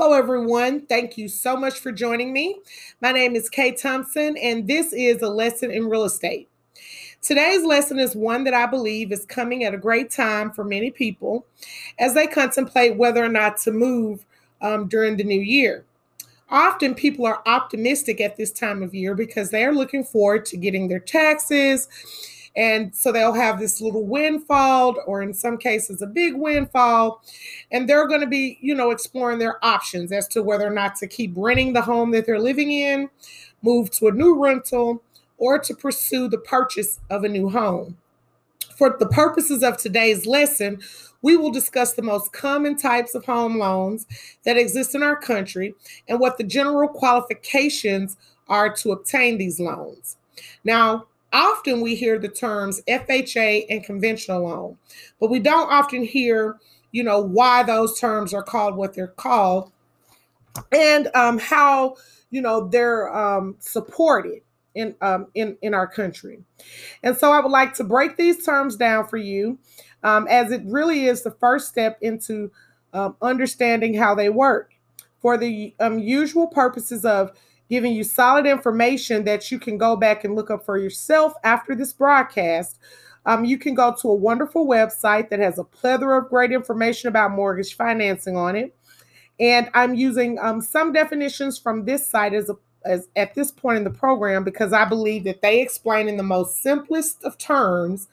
Hello, everyone. Thank you so much for joining me. My name is Kaye Thompson, and this is a lesson in real estate. Today's lesson is one that I believe is coming at a great time for many people as they contemplate whether or not to move um, during the new year. Often people are optimistic at this time of year because they are looking forward to getting their taxes and so they'll have this little windfall, or in some cases, a big windfall. And they're going to be, you know, exploring their options as to whether or not to keep renting the home that they're living in, move to a new rental, or to pursue the purchase of a new home. For the purposes of today's lesson, we will discuss the most common types of home loans that exist in our country and what the general qualifications are to obtain these loans. Now, often we hear the terms FHA and conventional loan, but we don't often hear, you know, why those terms are called what they're called and um, how, you know, they're um, supported in, um, in, in our country. And so I would like to break these terms down for you um, as it really is the first step into um, understanding how they work. For the um, usual purposes of giving you solid information that you can go back and look up for yourself after this broadcast. Um, you can go to a wonderful website that has a plethora of great information about mortgage financing on it. And I'm using um, some definitions from this site as, a, as at this point in the program because I believe that they explain in the most simplest of terms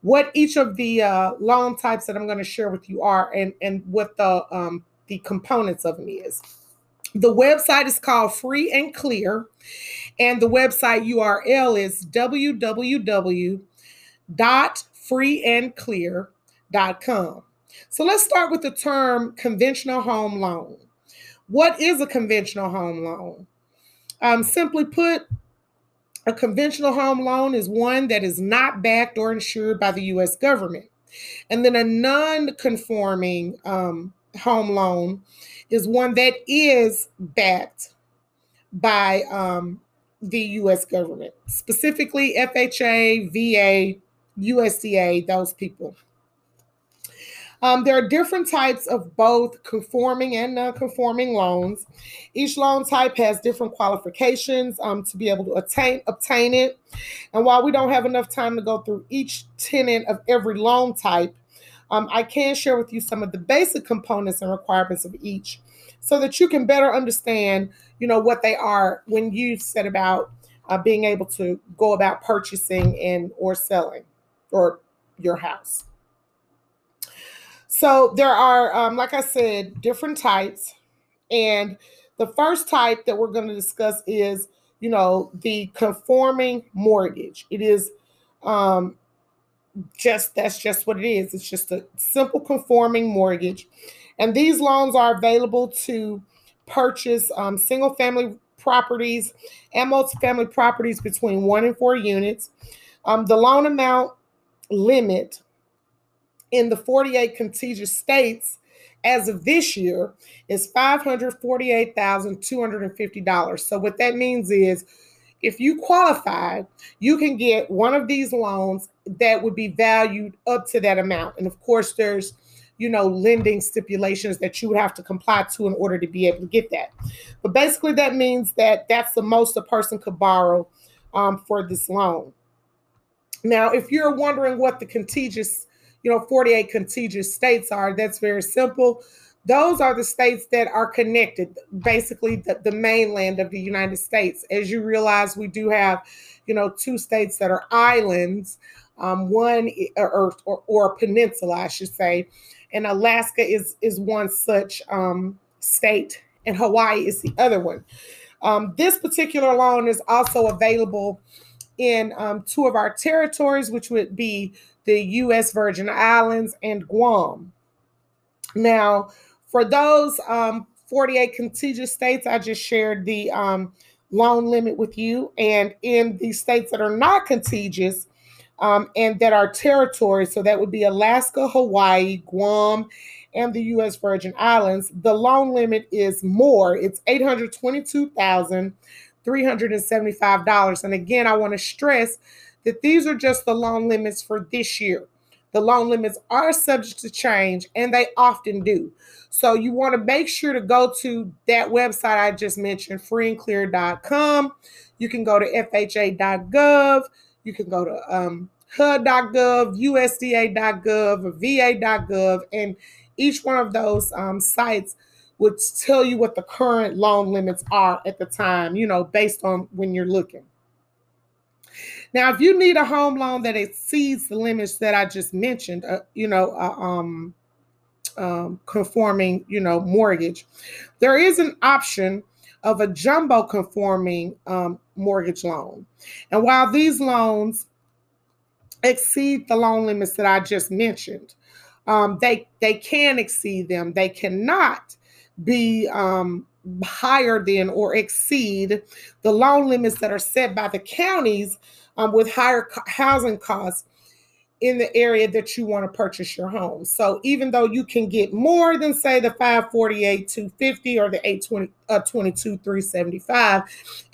what each of the uh, loan types that I'm going to share with you are and, and what the um, the components of them is. The website is called Free and Clear, and the website URL is www.freeandclear.com. So let's start with the term conventional home loan. What is a conventional home loan? Um, simply put, a conventional home loan is one that is not backed or insured by the U.S. government. And then a non conforming um, home loan is one that is backed by um, the U.S. government, specifically FHA, VA, USDA, those people. Um, there are different types of both conforming and non-conforming loans. Each loan type has different qualifications um, to be able to attain obtain it. And while we don't have enough time to go through each tenant of every loan type, um, I can share with you some of the basic components and requirements of each so that you can better understand, you know, what they are when you set about uh, being able to go about purchasing and or selling or your house. So there are, um, like I said, different types. And the first type that we're going to discuss is, you know, the conforming mortgage. It is um, just that's just what it is. It's just a simple conforming mortgage. And these loans are available to purchase um, single family properties and multi-family properties between one and four units. Um, the loan amount limit in the 48 contiguous states as of this year is $548,250. So what that means is if you qualify, you can get one of these loans that would be valued up to that amount. And of course, there's you know lending stipulations that you would have to comply to in order to be able to get that. But basically, that means that that's the most a person could borrow um, for this loan. Now, if you're wondering what the contiguous, you know, 48 contiguous states are, that's very simple those are the states that are connected, basically the, the mainland of the United States. As you realize, we do have, you know, two states that are islands, um, one or, or, or peninsula, I should say, and Alaska is is one such um, state, and Hawaii is the other one. Um, this particular loan is also available in um, two of our territories, which would be the U.S. Virgin Islands and Guam. Now, for those um, 48 contiguous states, I just shared the um, loan limit with you. And in the states that are not contiguous um, and that are territories, so that would be Alaska, Hawaii, Guam, and the U.S. Virgin Islands, the loan limit is more. It's $822,375. And again, I want to stress that these are just the loan limits for this year. The loan limits are subject to change and they often do. So you want to make sure to go to that website I just mentioned, freeandclear.com. You can go to FHA.gov. You can go to um, HUD.gov, USDA.gov, VA.gov, and each one of those um, sites would tell you what the current loan limits are at the time, you know, based on when you're looking. Now, if you need a home loan that exceeds the limits that I just mentioned, uh, you know, uh, um, um, conforming, you know, mortgage, there is an option of a jumbo conforming um, mortgage loan. And while these loans exceed the loan limits that I just mentioned, um, they they can exceed them. They cannot be um, higher than or exceed the loan limits that are set by the counties um, with higher housing costs in the area that you want to purchase your home. So even though you can get more than say the 548 250 or the 820 uh, 22 375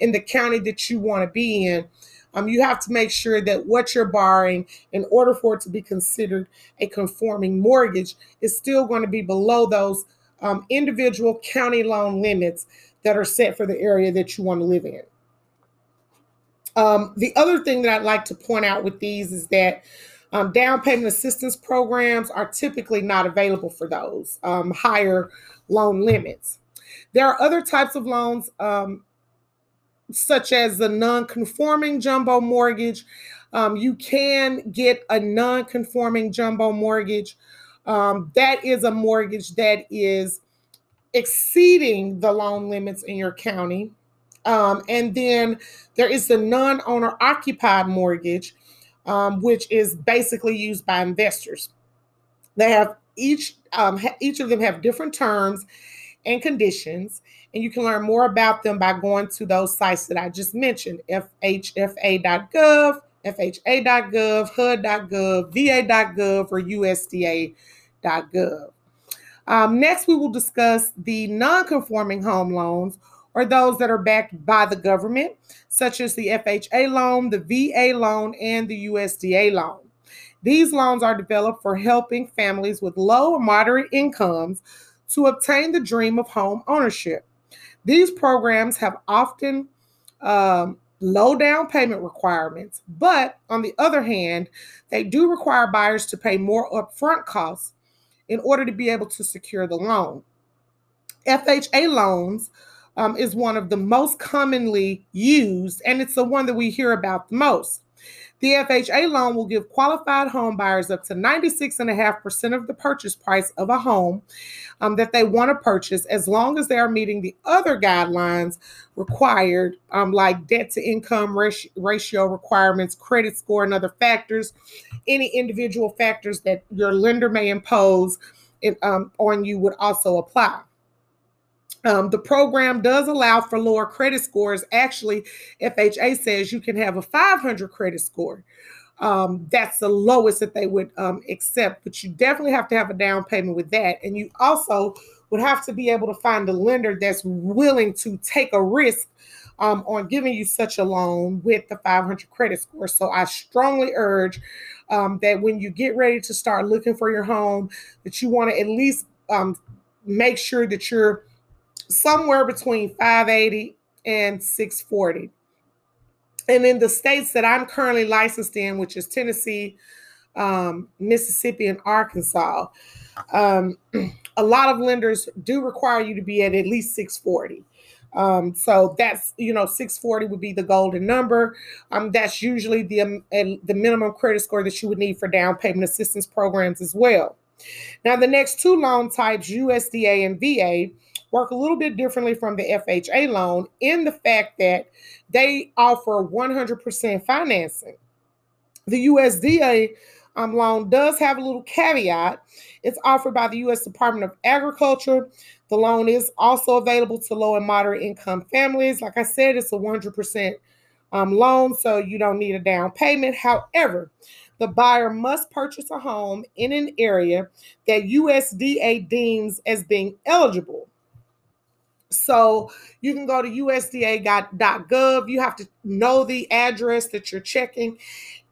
in the county that you want to be in, um, you have to make sure that what you're borrowing in order for it to be considered a conforming mortgage is still going to be below those um, individual county loan limits that are set for the area that you want to live in. Um, the other thing that I'd like to point out with these is that um, down payment assistance programs are typically not available for those um, higher loan limits. There are other types of loans, um, such as the non conforming jumbo mortgage. Um, you can get a non conforming jumbo mortgage um, that is a mortgage that is exceeding the loan limits in your county. Um, and then there is the non owner occupied mortgage, um, which is basically used by investors. They have each um, ha- each of them have different terms and conditions, and you can learn more about them by going to those sites that I just mentioned: FHFA.gov, FHA.gov, HUD.gov, VA.gov, or USDA.gov. Um, next, we will discuss the non-conforming home loans or those that are backed by the government, such as the FHA loan, the VA loan, and the USDA loan. These loans are developed for helping families with low or moderate incomes to obtain the dream of home ownership. These programs have often um, low down payment requirements, but on the other hand, they do require buyers to pay more upfront costs in order to be able to secure the loan. FHA loans um, is one of the most commonly used, and it's the one that we hear about the most. The FHA loan will give qualified home buyers up to 96.5% of the purchase price of a home um, that they want to purchase as long as they are meeting the other guidelines required, um, like debt to income ratio requirements, credit score, and other factors, any individual factors that your lender may impose it, um, on you would also apply. Um, the program does allow for lower credit scores. Actually, FHA says you can have a 500 credit score. Um, that's the lowest that they would um, accept, but you definitely have to have a down payment with that. And you also would have to be able to find a lender that's willing to take a risk um, on giving you such a loan with the 500 credit score. So I strongly urge um, that when you get ready to start looking for your home, that you want to at least um, make sure that you're somewhere between 580 and 640. And in the states that I'm currently licensed in, which is Tennessee, um, Mississippi, and Arkansas, um, a lot of lenders do require you to be at at least 640. Um, so that's you know 640 would be the golden number. Um, that's usually the um, the minimum credit score that you would need for down payment assistance programs as well. Now the next two loan types, USDA and VA, work a little bit differently from the FHA loan in the fact that they offer 100% financing. The USDA um, loan does have a little caveat. It's offered by the U.S. Department of Agriculture. The loan is also available to low and moderate income families. Like I said, it's a 100% um, loan, so you don't need a down payment. However, the buyer must purchase a home in an area that USDA deems as being eligible So you can go to USDA.gov. You have to know the address that you're checking,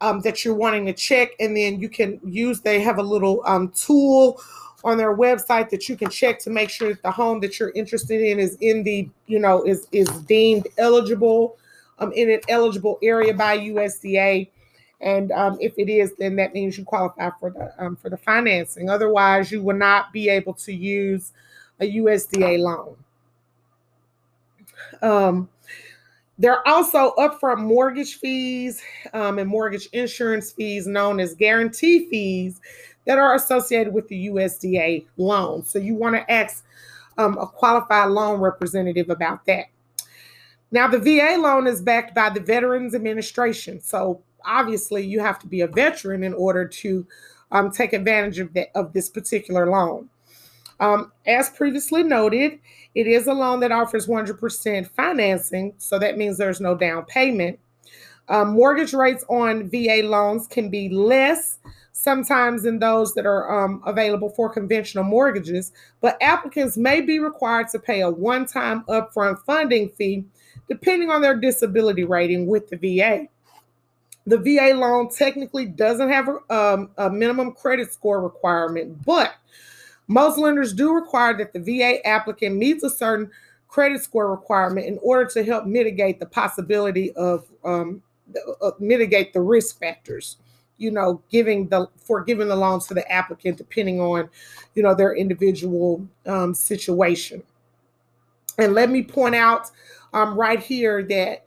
um, that you're wanting to check, and then you can use. They have a little um, tool on their website that you can check to make sure that the home that you're interested in is in the you know is is deemed eligible um, in an eligible area by USDA. And um, if it is, then that means you qualify for the um, for the financing. Otherwise, you will not be able to use a USDA loan. Um, there are also upfront mortgage fees um, and mortgage insurance fees, known as guarantee fees, that are associated with the USDA loan. So you want to ask um, a qualified loan representative about that. Now, the VA loan is backed by the Veterans Administration. So obviously, you have to be a veteran in order to um, take advantage of, that, of this particular loan. Um, as previously noted, it is a loan that offers 100% financing, so that means there's no down payment. Um, mortgage rates on VA loans can be less sometimes than those that are um, available for conventional mortgages, but applicants may be required to pay a one time upfront funding fee depending on their disability rating with the VA. The VA loan technically doesn't have a, um, a minimum credit score requirement, but most lenders do require that the VA applicant meets a certain credit score requirement in order to help mitigate the possibility of um, uh, mitigate the risk factors you know giving the for giving the loans to the applicant depending on you know their individual um, situation. And let me point out um, right here that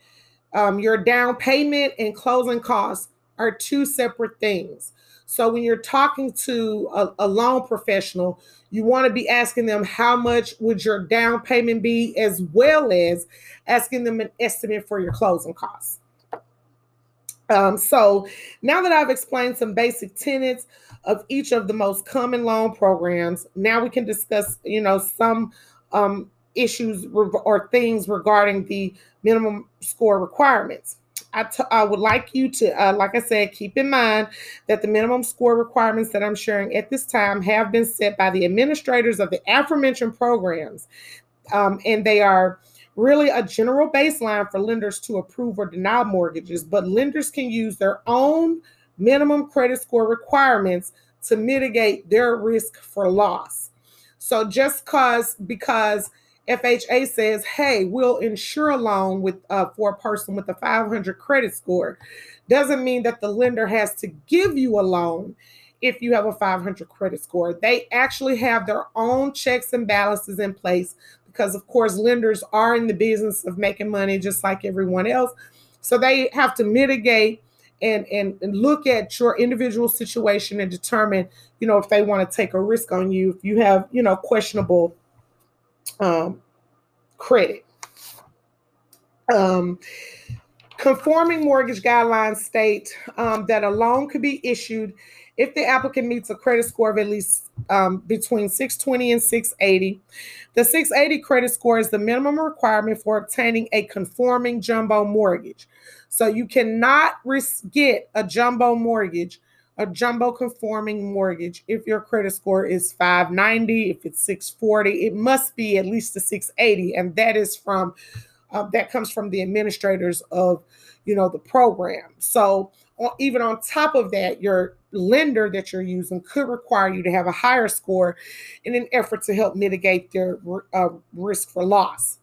um, your down payment and closing costs are two separate things so when you're talking to a, a loan professional, you want to be asking them how much would your down payment be, as well as asking them an estimate for your closing costs. Um, so now that I've explained some basic tenets of each of the most common loan programs, now we can discuss, you know, some um, issues or things regarding the minimum score requirements. I, t- I would like you to, uh, like I said, keep in mind that the minimum score requirements that I'm sharing at this time have been set by the administrators of the aforementioned programs. Um, and they are really a general baseline for lenders to approve or deny mortgages, but lenders can use their own minimum credit score requirements to mitigate their risk for loss. So just cause because FHA says, "Hey, we'll insure a loan with uh, for a person with a 500 credit score," doesn't mean that the lender has to give you a loan if you have a 500 credit score. They actually have their own checks and balances in place because, of course, lenders are in the business of making money just like everyone else. So they have to mitigate and, and, and look at your individual situation and determine, you know, if they want to take a risk on you. If you have, you know, questionable um, credit. Um, conforming mortgage guidelines state um, that a loan could be issued if the applicant meets a credit score of at least um, between 620 and 680. The 680 credit score is the minimum requirement for obtaining a conforming jumbo mortgage. So you cannot risk, get a jumbo mortgage a jumbo conforming mortgage. If your credit score is 590 if it's 640 it must be at least a 680 and that is from uh, that comes from the administrators of you know the program. So even on top of that your lender that you're using could require you to have a higher score in an effort to help mitigate their uh, risk for loss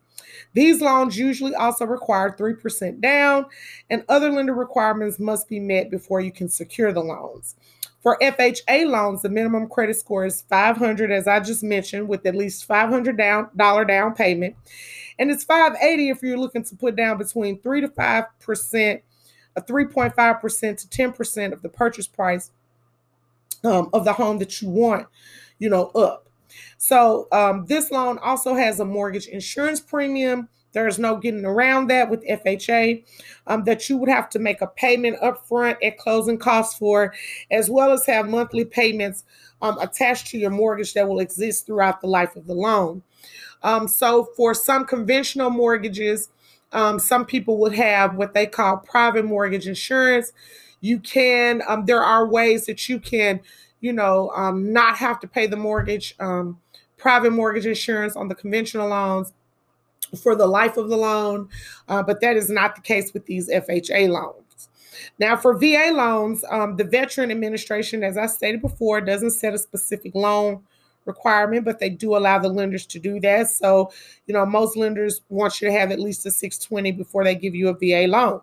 these loans usually also require 3% down, and other lender requirements must be met before you can secure the loans. For FHA loans, the minimum credit score is 500, as I just mentioned, with at least $500 down, dollar down payment. And it's 580 if you're looking to put down between 3 to 5%, a 3.5% to 10% of the purchase price um, of the home that you want, you know, up. So um, this loan also has a mortgage insurance premium. There's no getting around that with FHA um, that you would have to make a payment upfront at closing costs for, as well as have monthly payments um, attached to your mortgage that will exist throughout the life of the loan. Um, so for some conventional mortgages, um, some people would have what they call private mortgage insurance. You can, um, there are ways that you can you know, um, not have to pay the mortgage, um, private mortgage insurance on the conventional loans. for the life of the loan, uh, but that is not the case with these FHA loans. Now, for VA loans, um, the Veteran Administration, as I stated before, doesn't set a specific loan requirement, but they do allow the lenders to do that. So, you know, most lenders want you to have at least a 620 before they give you a VA loan.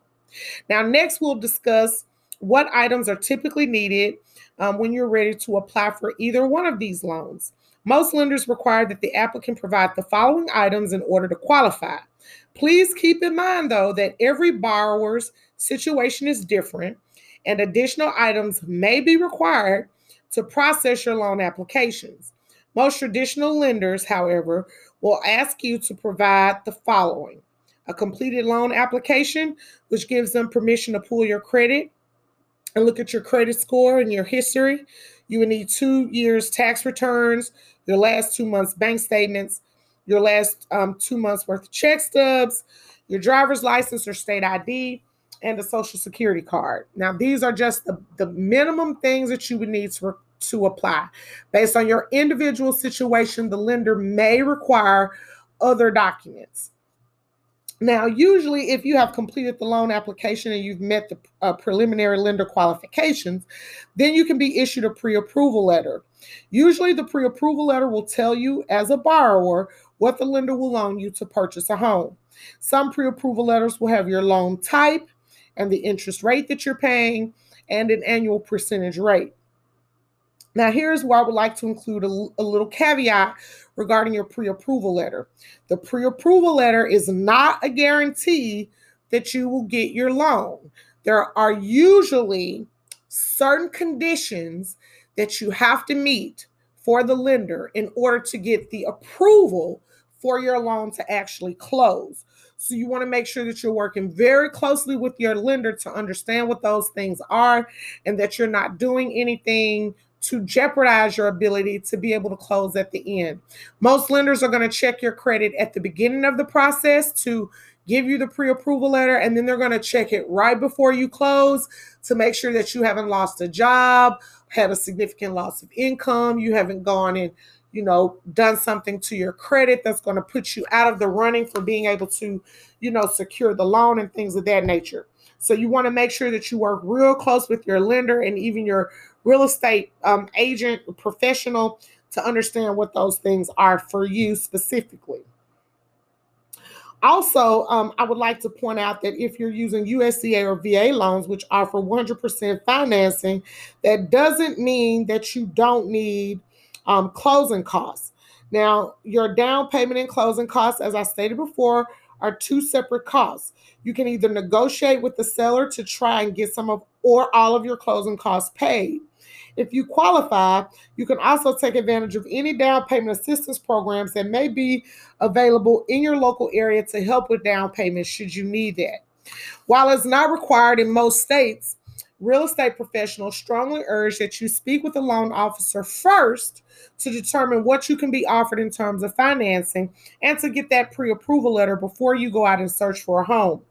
Now, next, we'll discuss what items are typically needed um, when you're ready to apply for either one of these loans. Most lenders require that the applicant provide the following items in order to qualify. Please keep in mind, though, that every borrower's situation is different and additional items may be required to process your loan applications. Most traditional lenders, however, will ask you to provide the following a completed loan application, which gives them permission to pull your credit and look at your credit score and your history. You will need two years tax returns, your last two months bank statements, your last um, two months worth of check stubs, your driver's license or state ID, and a social security card. Now, these are just the, the minimum things that you would need to, to apply. Based on your individual situation, the lender may require other documents. Now, usually, if you have completed the loan application and you've met the uh, preliminary lender qualifications, then you can be issued a pre approval letter. Usually, the pre approval letter will tell you, as a borrower, what the lender will loan you to purchase a home. Some pre approval letters will have your loan type and the interest rate that you're paying and an annual percentage rate. Now, here's where I would like to include a, a little caveat regarding your pre approval letter. The pre approval letter is not a guarantee that you will get your loan. There are usually certain conditions that you have to meet for the lender in order to get the approval for your loan to actually close. So you want to make sure that you're working very closely with your lender to understand what those things are and that you're not doing anything to jeopardize your ability to be able to close at the end. Most lenders are going to check your credit at the beginning of the process to give you the pre approval letter, and then they're going to check it right before you close to make sure that you haven't lost a job, had a significant loss of income, you haven't gone and you know done something to your credit that's going to put you out of the running for being able to you know secure the loan and things of that nature so you want to make sure that you work real close with your lender and even your real estate um, agent, professional to understand what those things are for you specifically. Also, um, I would like to point out that if you're using USDA or VA loans, which offer 100% financing, that doesn't mean that you don't need um, closing costs. Now, your down payment and closing costs, as I stated before, are two separate costs. You can either negotiate with the seller to try and get some of or all of your closing costs paid. If you qualify, you can also take advantage of any down payment assistance programs that may be available in your local area to help with down payments should you need that. While it's not required in most states, real estate professionals strongly urge that you speak with a loan officer first to determine what you can be offered in terms of financing and to get that pre approval letter before you go out and search for a home.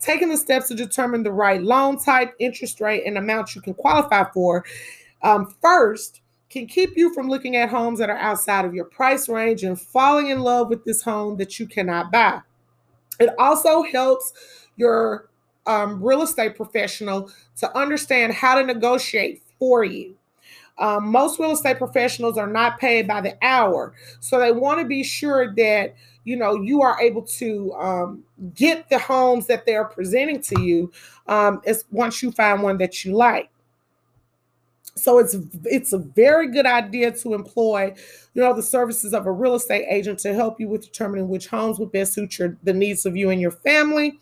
Taking the steps to determine the right loan type, interest rate, and amount you can qualify for um, first can keep you from looking at homes that are outside of your price range and falling in love with this home that you cannot buy. It also helps your um, real estate professional to understand how to negotiate for you. Um, most real estate professionals are not paid by the hour, so they want to be sure that you know you are able to um, get the homes that they're presenting to you um, once you find one that you like. So it's it's a very good idea to employ, you know, the services of a real estate agent to help you with determining which homes would best suit your the needs of you and your family.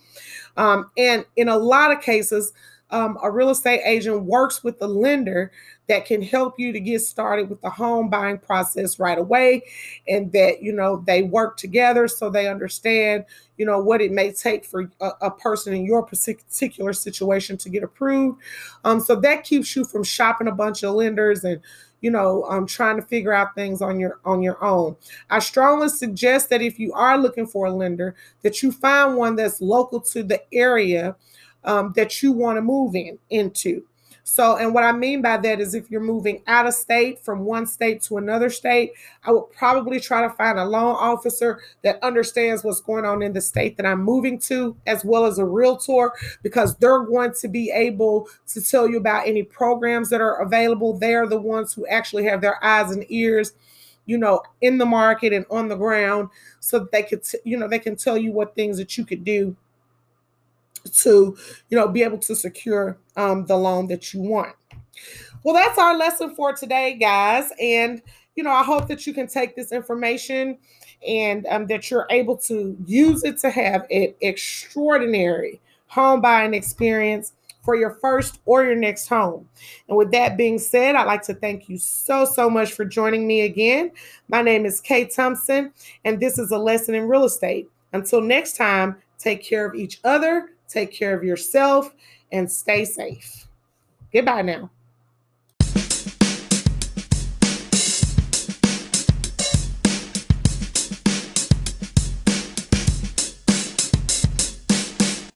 Um, and in a lot of cases, um, a real estate agent works with the lender that can help you to get started with the home buying process right away and that you know they work together so they understand you know what it may take for a, a person in your particular situation to get approved. Um, so that keeps you from shopping a bunch of lenders and you know um, trying to figure out things on your on your own. I strongly suggest that if you are looking for a lender that you find one that's local to the area um, that you want to move in into. So, and what I mean by that is if you're moving out of state from one state to another state, I would probably try to find a loan officer that understands what's going on in the state that I'm moving to, as well as a realtor, because they're going to be able to tell you about any programs that are available. They're the ones who actually have their eyes and ears you know in the market and on the ground so that they could t- you know they can tell you what things that you could do to you know be able to secure um, the loan that you want well that's our lesson for today guys and you know i hope that you can take this information and um, that you're able to use it to have an extraordinary home buying experience for your first or your next home. And with that being said, I'd like to thank you so, so much for joining me again. My name is Kaye Thompson, and this is a lesson in real estate. Until next time, take care of each other Take care of yourself and stay safe. Goodbye now.